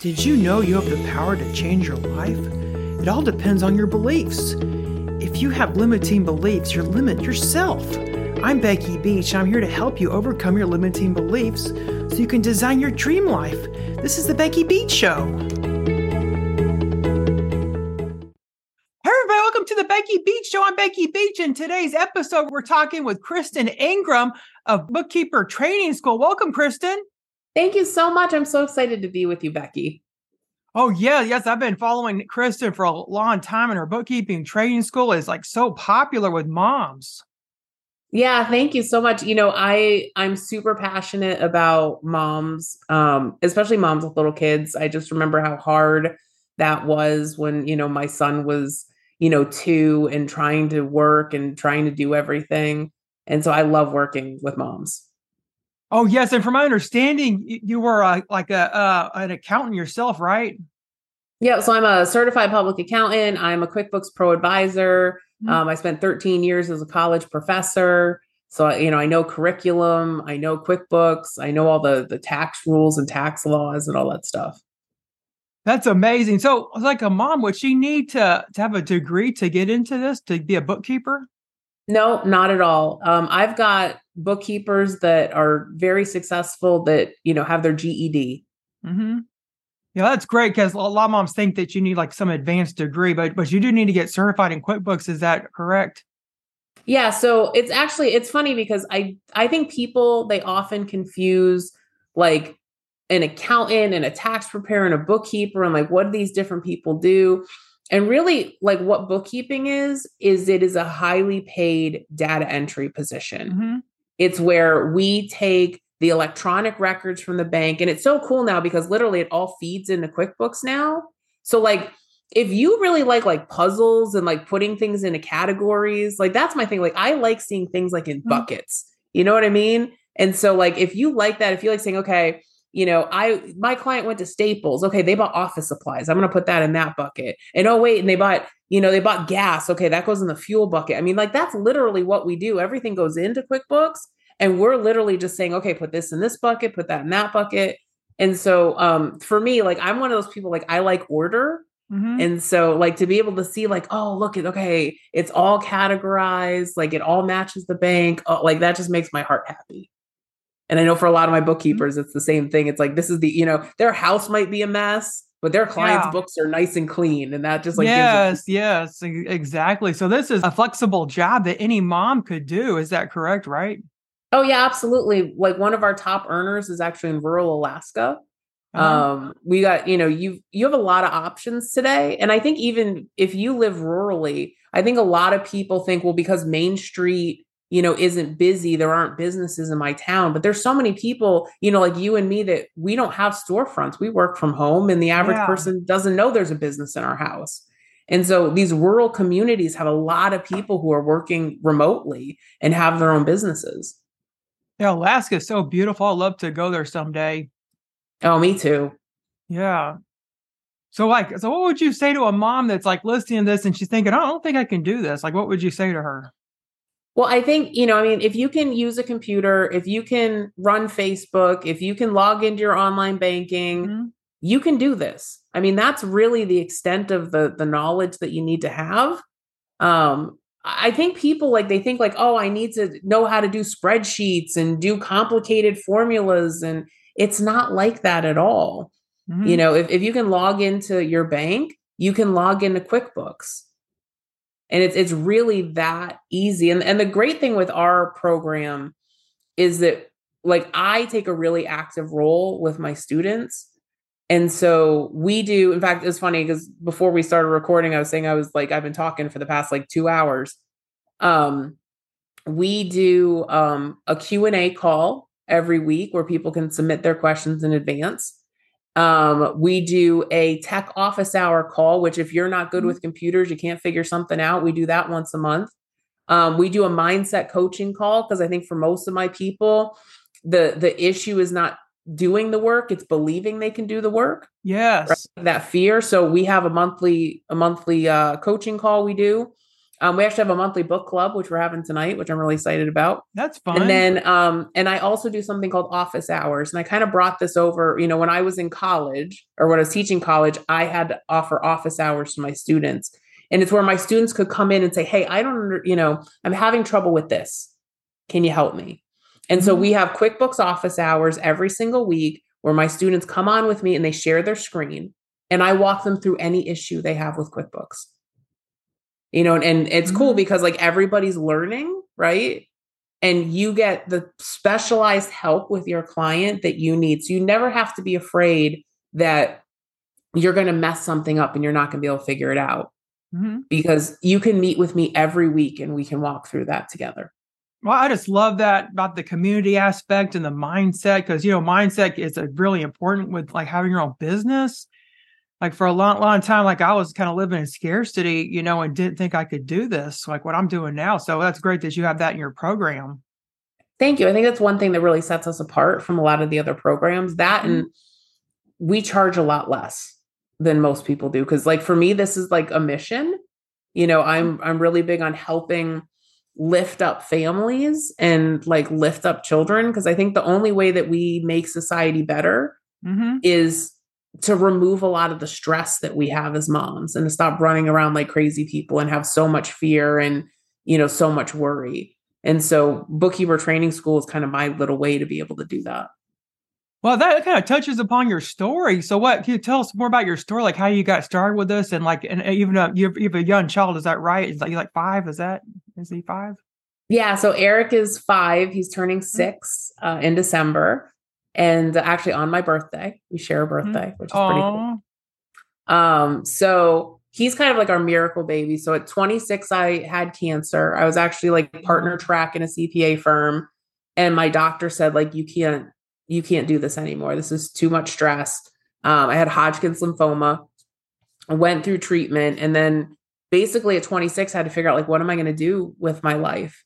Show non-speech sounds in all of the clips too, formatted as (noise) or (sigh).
Did you know you have the power to change your life? It all depends on your beliefs. If you have limiting beliefs, you limit yourself. I'm Becky Beach, and I'm here to help you overcome your limiting beliefs so you can design your dream life. This is the Becky Beach Show. Hey, everybody, welcome to the Becky Beach Show. I'm Becky Beach. In today's episode, we're talking with Kristin Ingram of Bookkeeper Training School. Welcome, Kristin. Thank you so much. I'm so excited to be with you, Becky. Oh yeah, yes, I've been following Kristin for a long time, and her bookkeeping training school is like so popular with moms. Yeah, thank you so much. You know, I I'm super passionate about moms, um, especially moms with little kids. I just remember how hard that was when you know my son was you know two and trying to work and trying to do everything, and so I love working with moms. Oh yes, and from my understanding, you were uh, like a uh, an accountant yourself, right? Yeah, so I'm a certified public accountant. I'm a QuickBooks Pro advisor. Mm-hmm. Um, I spent 13 years as a college professor, so you know I know curriculum, I know QuickBooks, I know all the the tax rules and tax laws and all that stuff. That's amazing. So, like a mom, would she need to to have a degree to get into this to be a bookkeeper? No, not at all. Um, I've got bookkeepers that are very successful that you know have their GED. Mm-hmm. Yeah, that's great because a lot of moms think that you need like some advanced degree, but but you do need to get certified in QuickBooks. Is that correct? Yeah, so it's actually it's funny because I I think people they often confuse like an accountant and a tax preparer and a bookkeeper and like what do these different people do? And really, like what bookkeeping is, is it is a highly paid data entry position. Mm-hmm. It's where we take the electronic records from the bank. And it's so cool now because literally it all feeds into QuickBooks now. So like if you really like like puzzles and like putting things into categories, like that's my thing. Like I like seeing things like in mm-hmm. buckets. You know what I mean? And so like if you like that, if you like saying, okay, you know, I my client went to Staples. Okay, they bought office supplies. I'm going to put that in that bucket. And oh wait, and they bought, you know, they bought gas. Okay, that goes in the fuel bucket. I mean, like that's literally what we do. Everything goes into QuickBooks and we're literally just saying okay put this in this bucket put that in that bucket and so um for me like i'm one of those people like i like order mm-hmm. and so like to be able to see like oh look at okay it's all categorized like it all matches the bank oh, like that just makes my heart happy and i know for a lot of my mm-hmm. bookkeepers it's the same thing it's like this is the you know their house might be a mess but their clients' yeah. books are nice and clean, and that just like yes, yes, exactly. So this is a flexible job that any mom could do. Is that correct? Right? Oh yeah, absolutely. Like one of our top earners is actually in rural Alaska. Uh-huh. Um, we got, you know, you you have a lot of options today. And I think even if you live rurally, I think a lot of people think, well, because Main Street, you know, isn't busy, there aren't businesses in my town. But there's so many people, you know, like you and me that we don't have storefronts. We work from home, and the average yeah. person doesn't know there's a business in our house. And so these rural communities have a lot of people who are working remotely and have their own businesses. Yeah, Alaska is so beautiful. I'd love to go there someday. Oh, me too. Yeah. So, like, so what would you say to a mom that's like listening to this and she's thinking, oh, I don't think I can do this? Like, what would you say to her? Well, I think, you know, I mean, if you can use a computer, if you can run Facebook, if you can log into your online banking, mm-hmm. you can do this. I mean, that's really the extent of the the knowledge that you need to have. Um, I think people like they think like, oh, I need to know how to do spreadsheets and do complicated formulas. And it's not like that at all. Mm-hmm. You know, if, if you can log into your bank, you can log into QuickBooks. And it's it's really that easy. And, and the great thing with our program is that like I take a really active role with my students and so we do, in fact, it's funny because before we started recording, I was saying I was like, I've been talking for the past like two hours. Um, we do um, a Q&A call every week where people can submit their questions in advance. Um, we do a tech office hour call, which if you're not good mm-hmm. with computers, you can't figure something out. We do that once a month. Um, we do a mindset coaching call because I think for most of my people, the the issue is not doing the work it's believing they can do the work yes right? that fear so we have a monthly a monthly uh, coaching call we do Um, we actually have a monthly book club, which we're having tonight, which I'm really excited about. That's fun. And then, um, and I also do something called office hours. And I kind of brought this over, you know, when I was in college or when I was teaching college, I had to offer office hours to my students. And it's where my students could come in and say, Hey, I don't, you know, I'm having trouble with this. Can you help me? And so Mhm. we have QuickBooks office hours every single week where my students come on with me and they share their screen and I walk them through any issue they have with QuickBooks. You know, and, and it's cool Mhm. because like everybody's learning, right? And you get the specialized help with your client that you need. So you never have to be afraid that you're going to mess something up and you're not going to be able to figure it out Mhm. because you can meet with me every week and we can walk through that together. Well, I just love that about the community aspect and the mindset because you know mindset is a really important with like having your own business. Like for a long, long time, like I was kind of living in scarcity, you know, and didn't think I could do this, like what I'm doing now. So that's great that you have that in your program. Thank you. I think that's one thing that really sets us apart from a lot of the other programs. That and we charge a lot less than most people do because like for me this is like a mission. You know, I'm I'm really big on helping lift up families and like lift up children because I think the only way that we make society better Mm-hmm. is to remove a lot of the stress that we have as moms and to stop running around like crazy people and have so much fear and you know so much worry and so bookkeeper training school is kind of my little way to be able to do that Well, that kind of touches upon your story. So, what can you tell us more about your story, like how you got started with this, and like, and even uh, you, have, a young child, is that right? Is like you like five? Is that is he five? yeah so eric is five he's turning six uh, in december and actually on my birthday we share a birthday which is pretty cool Um, so he's kind of like our miracle baby. So at 26, I had cancer. I was actually like partner track in a CPA firm. And my doctor said, like, you can't, you can't do this anymore. This is too much stress. Um, I had Hodgkin's lymphoma. Went through treatment and then basically at 26, I had to figure out like, what am I going to do with my life?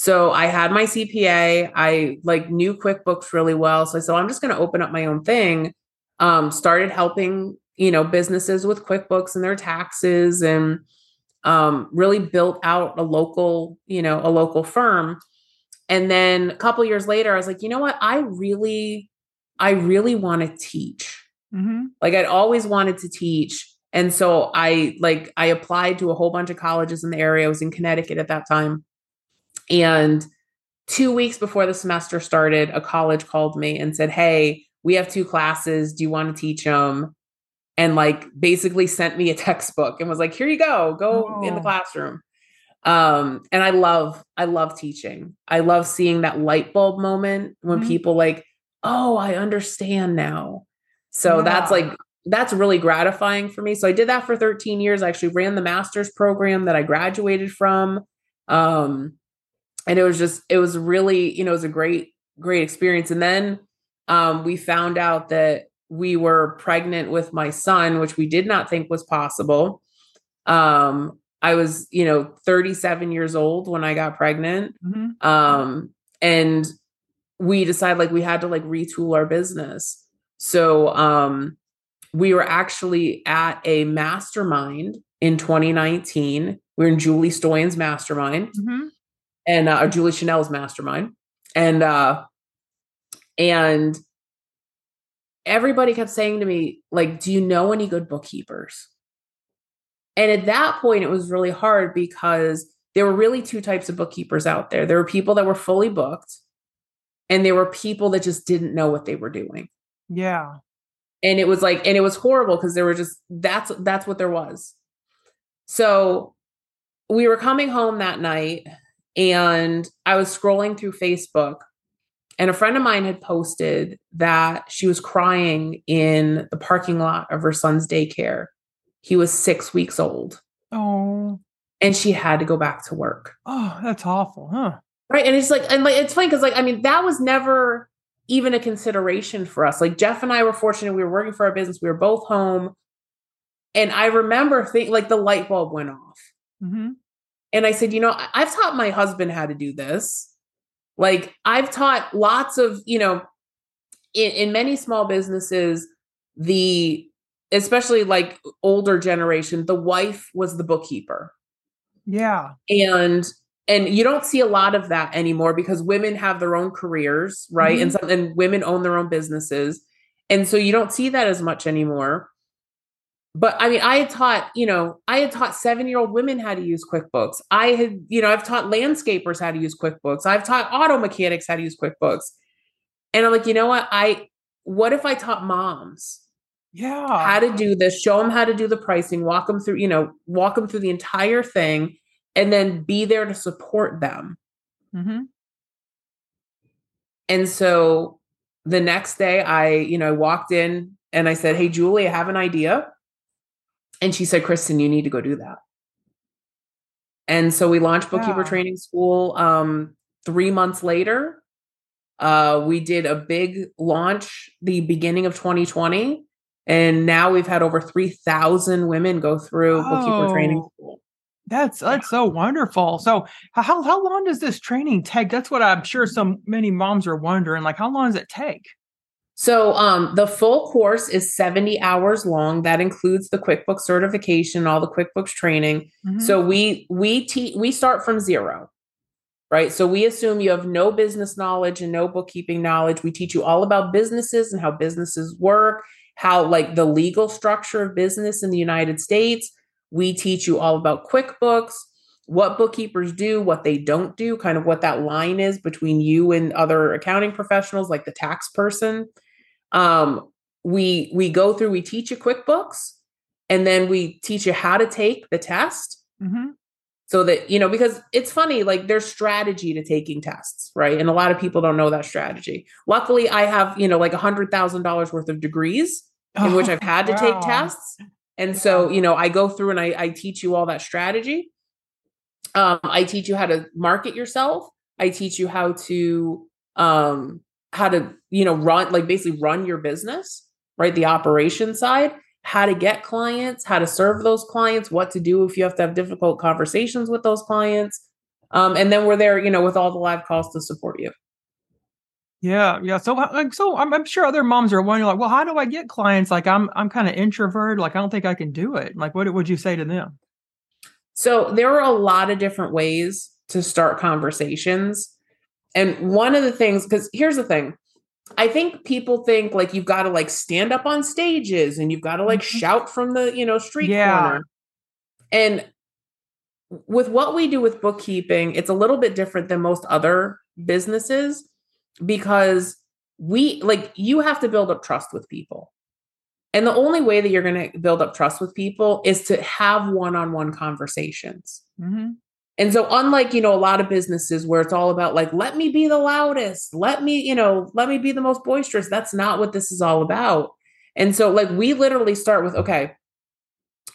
So I had my CPA. I like knew QuickBooks really well. So I said, I'm just going to open up my own thing. Um, started helping you know businesses with quickbooks and their taxes and um, really built out a local you know a local firm and then a couple years later i was like you know what i really i really want to teach Mhm. like i'd always wanted to teach and so i like i applied to a whole bunch of colleges in the area i was in connecticut at that time and two weeks before the semester started a college called me and said hey we have two classes. Do you want to teach them and like basically sent me a (laughs) textbook and was like here you go. Go in the Oh. classroom. Um and i love i love teaching. I love seeing that light bulb moment when Mhm. people like oh i understand now. So that's like that's really gratifying for me. So i did that for 13 years. I actually ran the master's program that i graduated from. Um and it was just it was really you know it was a great great experience. And then um we found out that we were pregnant with my son which we did not think was possible. Um i was you know 37 years old when i got pregnant. Mhm. um and we decided like we had to like retool our business. So um we were actually at a mastermind in 2019 we were in julie stoian's mastermind. Mhm. And uh, Julie Chanel's mastermind, and uh, and everybody kept saying to me, like, "Do you know any good bookkeepers?" And at that point, it was really hard because there were really two types of bookkeepers out there. There were people that were fully booked, and there were people that just didn't know what they were doing. Yeah. And it was like, and it was horrible because there were just that's that's what there was. So we were coming home that night and I was scrolling through Facebook and a friend of mine had posted that she was crying in the parking lot of her son's daycare. He was six weeks old Oh. and she had to go back to work. Oh, that's awful, huh? Right. And it's like, and like, it's funny because, like, I mean, that was never even a consideration for us. Like, Jeff and I were fortunate. We were working for our business, we were both home. And I remember think like the light bulb went off. hmm And I said, you know, I've taught my husband how to do this. Like I've taught lots of, you know, in, in many small businesses, the especially like older generation, the wife was the bookkeeper. Yeah. And and you don't see a lot of that anymore because women have their own careers, right? Mhm. And some and women own their own businesses. And so you don't see that as much anymore. But I mean, I had taught, you know, I had taught seven year old women how to use QuickBooks. I had, you know, I've taught landscapers how to use QuickBooks. I've taught auto mechanics how to use QuickBooks. And I'm like, you know what? I, what if I taught moms Yeah. how to do this, show them how to do the pricing, walk them through, you know, walk them through the entire thing, and then be there to support them. Mm-hmm. And so the next day I, you know, walked in and I said, Hey, Julie, I have an idea. And she said, Kristin, you need to go do that. And so we launched Bookkeeper Yeah. Training School. Um, three months later, uh, we did a big launch the beginning of 2020. And now we've had over 3,000 women go through Bookkeeper Training Oh. School. That's that's so wonderful. So how how long does this training take? That's what I'm sure so many moms are wondering. Like, how long does it take? So um, the full course is 70 hours long. That includes the QuickBooks certification, all the QuickBooks training. Mhm. So we we te- we start from zero. Right? So we assume you have no business knowledge and no bookkeeping knowledge. We teach you all about businesses and how businesses work, how like the legal structure of business in the United States. We teach you all about QuickBooks, what bookkeepers do, what they don't do, kind of what that line is between you and other accounting professionals like the tax person um, we we go through we teach you quickbooks and then we teach you how to take the test. Mhm. so that you know because it's funny like there's strategy to taking tests right? And a lot of people don't know that strategy. Luckily i have you know like a hundred thousand dollars worth of degrees in which i've had to take tests. And so you know i go through and I, I teach you all that strategy. Um, i teach you how to market yourself. I teach you how to um, how to you know run like basically run your business right the operation side how to get clients how to serve those clients what to do if you have to have difficult conversations with those clients um, and then we're there you know with all the live calls to support you Yeah, yeah. So, like, so I'm, I'm sure other moms are wondering, like, well, how do I get clients? Like, I'm, I'm kind of introvert. Like, I don't think I can do it. Like, what would you say to them? So there are a lot of different ways to start conversations. And one of the things, because here's the thing, I think people think like you've got to like stand up on stages and you've got to like Mhm. shout from the, you know, street Yeah. corner. And with what we do with bookkeeping, it's a little bit different than most other businesses because we like you have to build up trust with people. And the only way that you're going to build up trust with people is to have one-on-one conversations. hmm And so unlike, you know, a lot of businesses where it's all about like let me be the loudest, let me, you know, let me be the most boisterous, that's not what this is all about. And so like we literally start with okay,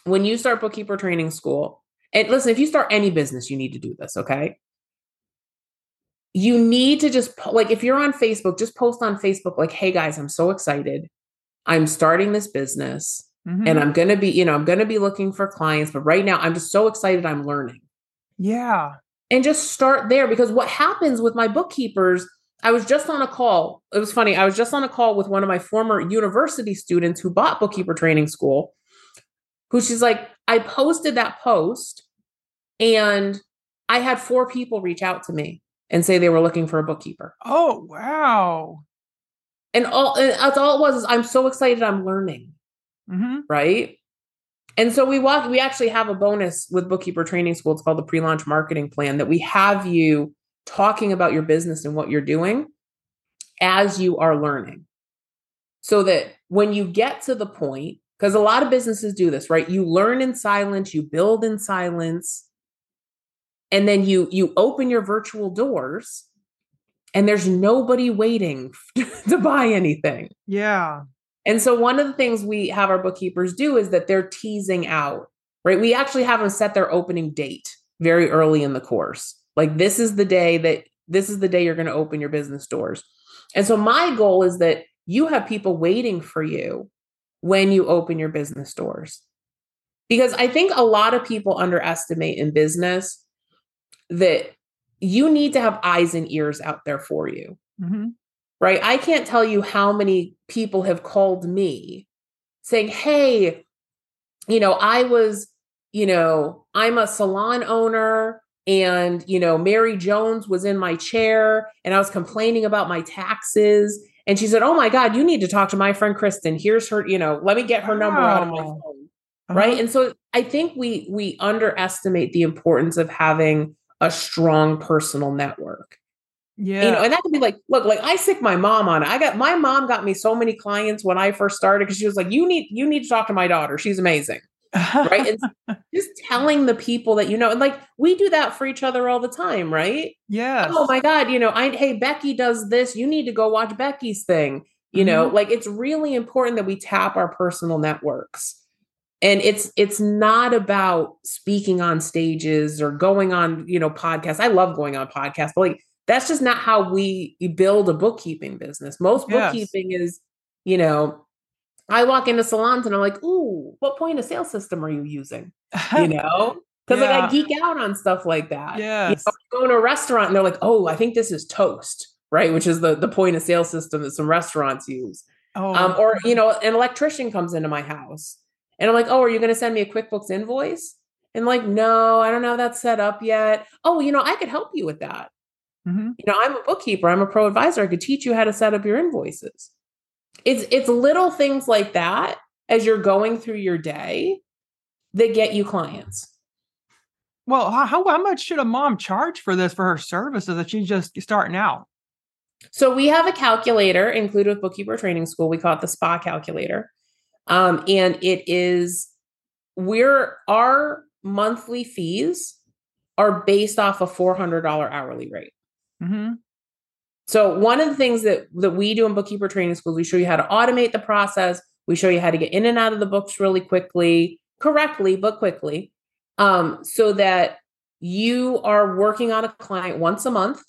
when you start bookkeeper training school, and listen, if you start any business, you need to do this, okay? You need to just like if you're on Facebook, just post on Facebook like, "Hey guys, I'm so excited. I'm starting this business hmm and I'm going to be, you know, I'm going to be looking for clients, but right now I'm just so excited I'm learning." Yeah. and just start there because what happens with my bookkeepers i was just on a call it was funny i was just on a call with one of my former university students who bought bookkeeper training school who she's like i posted that post and i had four people reach out to me and say they were looking for a bookkeeper Oh, wow. and all and that's all it was is i'm so excited i'm learning hmm right? And so we walk, we actually have a bonus with Bookkeeper Training School. It's called the pre launch marketing plan that we have you talking about your business and what you're doing as you are learning. So that when you get to the point, because a lot of businesses do this, right? You learn in silence, you build in silence, and then you you open your virtual doors and there's nobody waiting (laughs) to buy anything. Yeah. And so one of the things we have our bookkeepers do is that they're teasing out, right? We actually have them set their opening date very early in the course. Like this is the day that this is the day you're going to open your business doors. And so my goal is that you have people waiting for you when you open your business doors. Because I think a lot of people underestimate in business that you need to have eyes and ears out there for you hmm right? I can't tell you how many people have called me saying, Hey, you know, I was, you know, I'm a salon owner and, you know, Mary Jones was in my chair and I was complaining about my taxes. And she said, Oh my God, you need to talk to my friend Kristin. Here's her, you know, let me get her number out of my phone. Uh-huh. Right. And so I think we we underestimate the importance of having a strong personal network. Yeah. You know, and that could be like, look, like I sick my mom on it. I got my mom got me so many clients when I first started because she was like, You need you need to talk to my daughter. She's amazing. Right. And (laughs) just telling the people that you know, and like we do that for each other all the time, right? Yeah. Oh my God, you know, I hey, Becky does this. You need to go watch Becky's thing. You know, mm-hmm. like it's really important that we tap our personal networks. And it's it's not about speaking on stages or going on, you know, podcasts. I love going on podcasts, but like that's just not how we build a bookkeeping business. Most Yes. bookkeeping is, you know, I walk into salons and I'm like, ooh, what point of sale system are you using? You (laughs) know? Because like I geek out on stuff like that. You know, Yes. Go into a restaurant and they're like, oh, I think this is toast, right? Which is the the point of sale system that some restaurants use. Oh, Um, or you know, an electrician comes into my house and I'm like, oh, are you going to send me a QuickBooks invoice? And like, no, I don't know that's set up yet. Oh, you know, I could help you with that. Mhm. You know, I'm a bookkeeper, I'm a pro advisor. I could teach you how to set up your invoices. It's it's little things like that as you're going through your day that get you clients. Well, how, how much should a mom charge for this for her services if she's just starting out? So we have a calculator included with Bookkeeper Training School. We call it the SPA calculator. Um, and it is we're our monthly fees are based off a $400 hourly rate. Hmm So one of the things that that we do in bookkeeper training schools, we show you how to automate the process. We show you how to get in and out of the books really quickly, correctly, but quickly, um, so that you are working on a client once a month,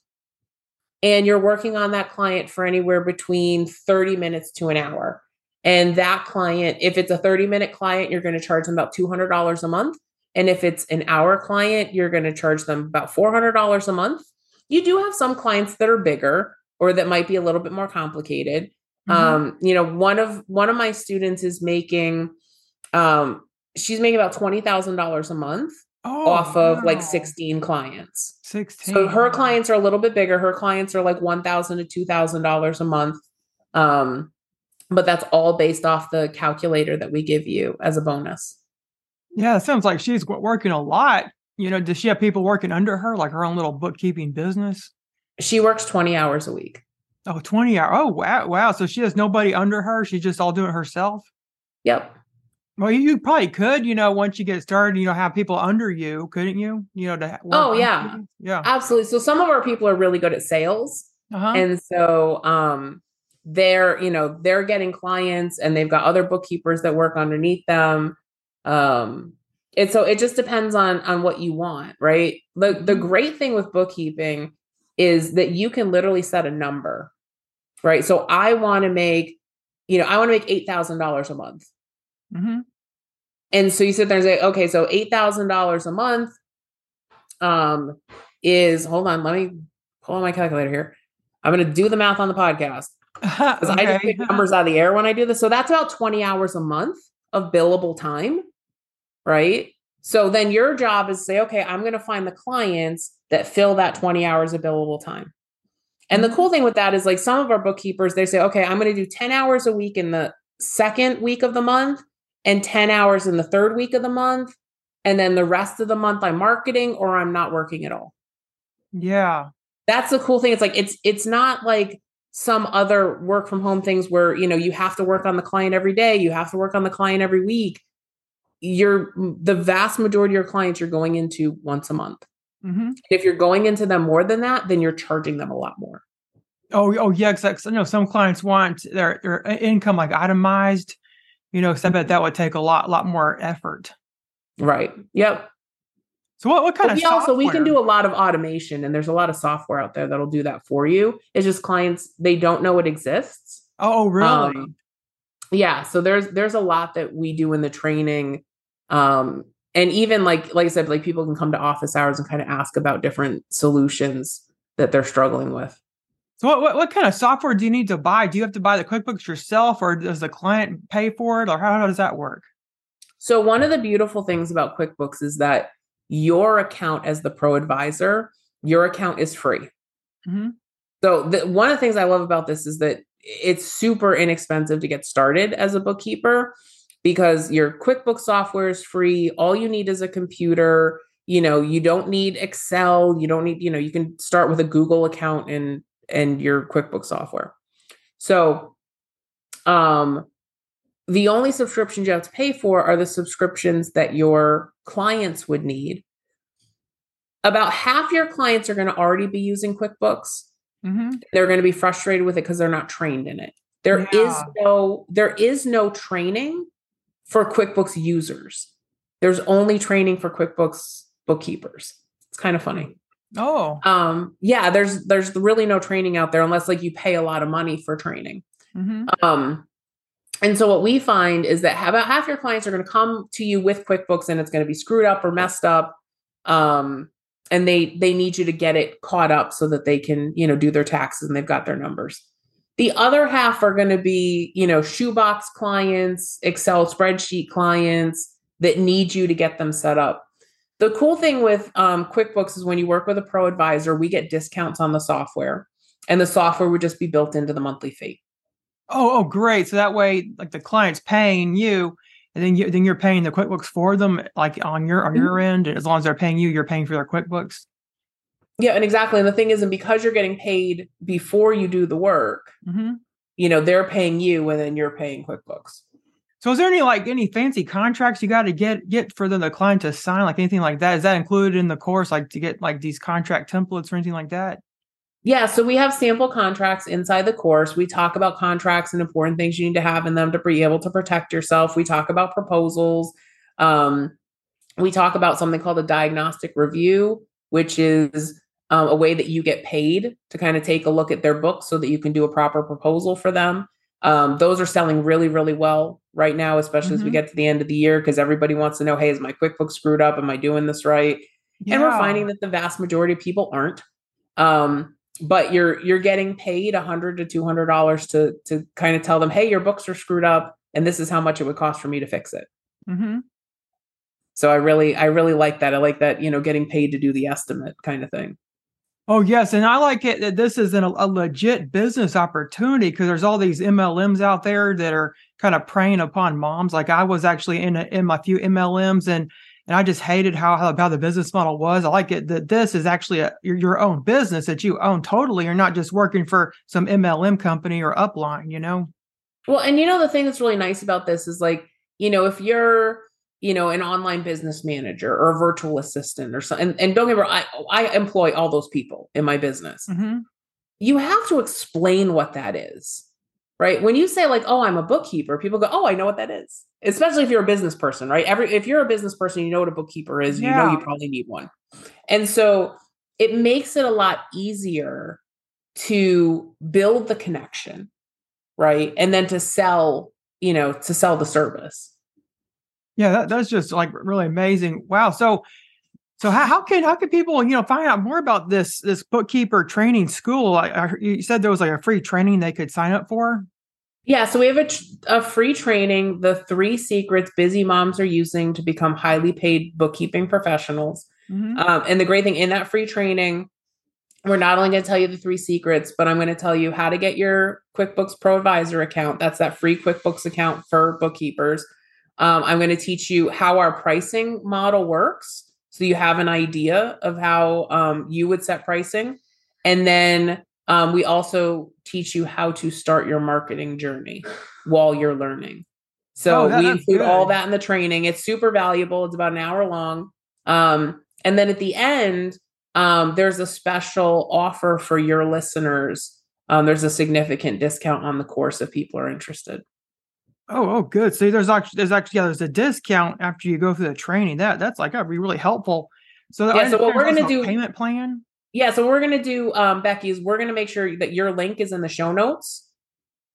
and you're working on that client for anywhere between 30 minutes to an hour. And that client, if it's a 30 minute client, you're going to charge them about $200 a month. And if it's an hour client, you're going to charge them about $400 a month. You do have some clients that are bigger or that might be a little bit more complicated. Mhm. Um, you know, one of one of my students is making um she's making about $20,000 a month oh, off of like 16 clients. 16. So her clients are a little bit bigger. Her clients are like one thousand to two thousand dollars a month. Um, but that's all based off the calculator that we give you as a bonus. Yeah, it sounds like she's working a lot. You know, does she have people working under her, like her own little bookkeeping business? She works 20 hours a week. Oh, 20 hour. Oh, wow. Wow. So she has nobody under her. She's just all doing it herself. Yep. Well, you, you probably could, you know, once you get started, you know, have people under you, couldn't you? You know, to Oh, yeah. Yeah. Absolutely. So some of our people are really good at sales. Uh-huh. And so um they're, you know, they're getting clients and they've got other bookkeepers that work underneath them. Um and so it just depends on on what you want, right? The the Mhm. great thing with bookkeeping is that you can literally set a number. Right? So I want to make, you know, I want to make $8,000 a month. hmm And so you sit there and say, okay, so eight thousand dollars a month um is hold on, let me pull on my calculator here. I'm gonna do the math on the podcast (laughs) because I just pick numbers out of the air when I do this. So that's about 20 hours a month of billable time, right? So then your job is to say, okay, I'm gonna find the clients that fill that 20 hours of billable time. And the Mhm. cool thing with that is like some of our bookkeepers, they say, okay, I'm gonna do 10 hours a week in the second week of the month and 10 hours in the third week of the month. And then the rest of the month I'm marketing or I'm not working at all. yeah. That's the cool thing. It's like it's it's not like some other work from home things where you know you have to work on the client every day, you have to work on the client every week. You're the vast majority of your clients you're going into once a month. hmm If you're going into them more than that, then you're charging them a lot more. Oh, oh yeah. Because I know some clients want their, their income like itemized, you know, because I bet that would take a lot, lot more effort. Right. Yep. So what, what kind But of we also we can do a lot of automation and there's a lot of software out there that'll do that for you. It's just clients they don't know it exists. Oh, really? Um, yeah, so there's there's a lot that we do in the training um and even like like I said like people can come to office hours and kind of ask about different solutions that they're struggling with. so what, what, what kind of software do you need to buy? Do you have to buy the QuickBooks yourself or does the client pay for it or how, how does that work? So one of the beautiful things about QuickBooks is that your account as the pro advisor, your account is free. Mhm. So the, one of the things I love about this is that it's super inexpensive to get started as a bookkeeper because your QuickBooks software is free. All you need is a computer. You know, you don't need Excel. You don't need, you know, you can start with a Google account and and your QuickBooks software. So um the only subscriptions you have to pay for are the subscriptions that your clients would need. About half your clients are going to already be using QuickBooks. Mhm. They're going to be frustrated with it because they're not trained in it. There is Yeah. no there is no training for QuickBooks users. There's only training for QuickBooks bookkeepers. It's kind of funny. Oh. Um yeah, there's there's really no training out there unless like you pay a lot of money for training. Mhm. Um, and so what we find is that about half your clients are going to come to you with QuickBooks and it's going to be screwed up or messed up. Um, and they they need you to get it caught up so that they can, you know, do their taxes and they've got their numbers. The other half are going to be, you know, shoebox clients, Excel spreadsheet clients that need you to get them set up. The cool thing with um, QuickBooks is when you work with a pro advisor, we get discounts on the software, and the software would just be built into the monthly fee. Oh, oh, great. So that way, like the client's paying you, and then you then you're paying the QuickBooks for them, like on your on your end. And as long as they're paying you, you're paying for their QuickBooks. Yeah, and exactly. And the thing is, and because you're getting paid before you do the work, hmm you know, they're paying you and then you're paying QuickBooks. So is there any like any fancy contracts you got to get get for the, the client to sign, like anything like that? Is that included in the course, like to get like these contract templates or anything like that? Yeah, so we have sample contracts inside the course. We talk about contracts and important things you need to have in them to be able to protect yourself. We talk about proposals. Um, we talk about something called a diagnostic review, which is um, a way that you get paid to kind of take a look at their book so that you can do a proper proposal for them. Um, those are selling really, really well right now, especially as we Mhm. get to the end of the year, because everybody wants to know, hey, is my QuickBooks screwed up? Am I doing this right? And we're finding that the vast majority of people aren't. Um, but you're you're getting paid a hundred to two hundred dollars to to kind of tell them, hey, your books are screwed up, and this is how much it would cost for me to fix it. Mhm. So I really I really like that. I like that you know getting paid to do the estimate kind of thing. Oh yes, and I like it that this is an, a legit business opportunity because there's all these MLMs out there that are kind of preying upon moms. Like I was actually in a, in my few MLMs and and I just hated how how, how the business model was. I like it that this is actually a, your, your own business that you own totally. You're not just working for some MLM company or upline. You know. Well, and you know the thing that's really nice about this is like you know if you're you know an online business manager or a virtual assistant or something, and, and don't get me wrong, I I employ all those people in my business. Mm-hmm. you have to explain what that is right? When you say like oh i'm a bookkeeper people go oh i know what that is. Especially if you're a business person right? Every if you're a business person you know what a bookkeeper is you know you probably need one. And so it makes it a lot easier to build the connection right? And then to sell you know to sell the service. Yeah, that, that's just like really amazing. Wow. So, so how, how can how can people you know find out more about this this bookkeeper training school? I, I you said there was like a free training they could sign up for. Yeah, so we have a, a free training, the three secrets busy moms are using to become highly paid bookkeeping professionals. Mhm. Um, and the great thing in that free training, we're not only going to tell you the three secrets, but I'm going to tell you how to get your QuickBooks Pro Advisor account. That's that free QuickBooks account for bookkeepers. Um, I'm going to teach you how our pricing model works. So you have an idea of how um, you would set pricing. And then um, we also teach you how to start your marketing journey while you're learning. So Oh, that- we include all that in the training. It's super valuable. It's about an hour long. Um, and then at the end, um, there's a special offer for your listeners. Um, there's a significant discount on the course if people are interested. Oh, oh, good. So there's actually there's actually yeah, there's a discount after you go through the training. That that's like that'd be really helpful. So Yeah, so what we're gonna do- payment plan. Yeah, so we're gonna do, um, Becky, is we're gonna make sure that your link is in the show notes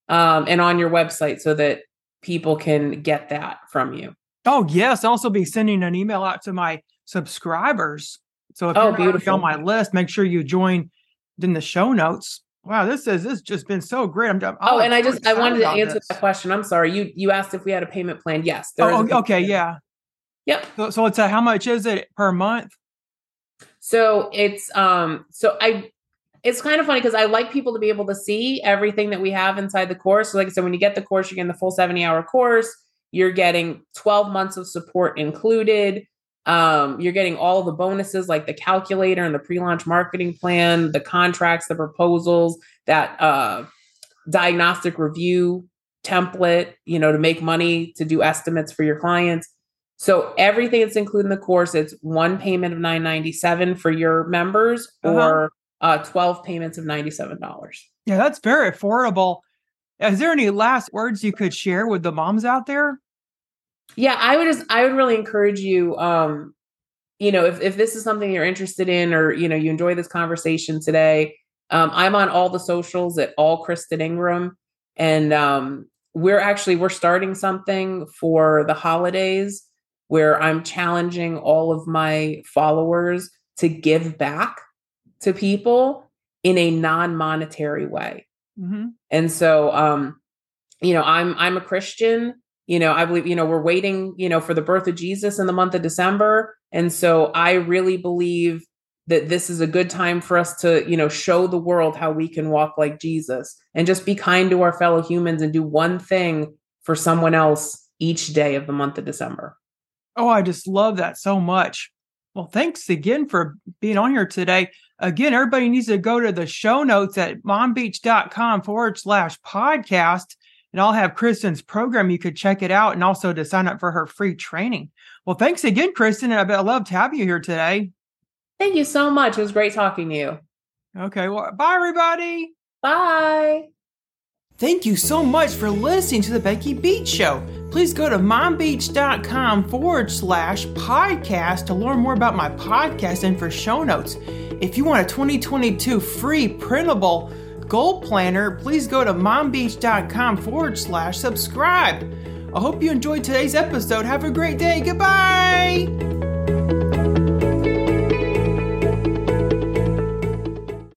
um, and on your website so that people can get that from you. Oh yes, I'll also be sending an email out to my subscribers. So if Oh, you're beautiful. on my list, make sure you join in the show notes. Wow, this is this has just been so great. I'm, I'm oh, and I just I wanted to answer this. that question. I'm sorry. You you asked if we had a payment plan. Yes. Oh, okay, yeah. Yep. So, so it's a, how much is it per month? So it's um so I it's kind of funny because I like people to be able to see everything that we have inside the course. So like I said, when you get the course, you're getting the full 70 hour course. You're getting 12 months of support included. Um, you're getting all the bonuses like the calculator and the pre-launch marketing plan, the contracts, the proposals, that uh, diagnostic review template, you know, to make money to do estimates for your clients. So everything that's included in the course, it's one payment of 997 for your members uh-huh. or uh, 12 payments of $97. Yeah, that's very affordable. Is there any last words you could share with the moms out there? Yeah i would just i would really encourage you um you know if, if this is something you're interested in or you know you enjoy this conversation today um i'm on all the socials at all kristin ingram and um we're actually we're starting something for the holidays where i'm challenging all of my followers to give back to people in a non-monetary way mm-hmm. and so um you know i'm i'm a christian you know i believe you know we're waiting you know for the birth of jesus in the month of december. And so i really believe that this is a good time for us to you know show the world how we can walk like jesus and just be kind to our fellow humans and do one thing for someone else each day of the month of december. Oh i just love that so much. Well thanks again for being on here today. Again everybody needs to go to the show notes at mombeach.com forward slash podcast and I'll have Kristin's program. You could check it out and also to sign up for her free training. Well, thanks again, Kristin. And I love to have you here today. Thank you so much. It was great talking to you. Okay. Well, bye, everybody. Bye. Thank you so much for listening to the Becky Beach Show. Please go to mombeach.com forward slash podcast to learn more about my podcast and for show notes. If you want a 2022 free printable goal planner, please go to mombeach.com forward slash subscribe. I hope you enjoyed today's episode. Have a great day. Goodbye.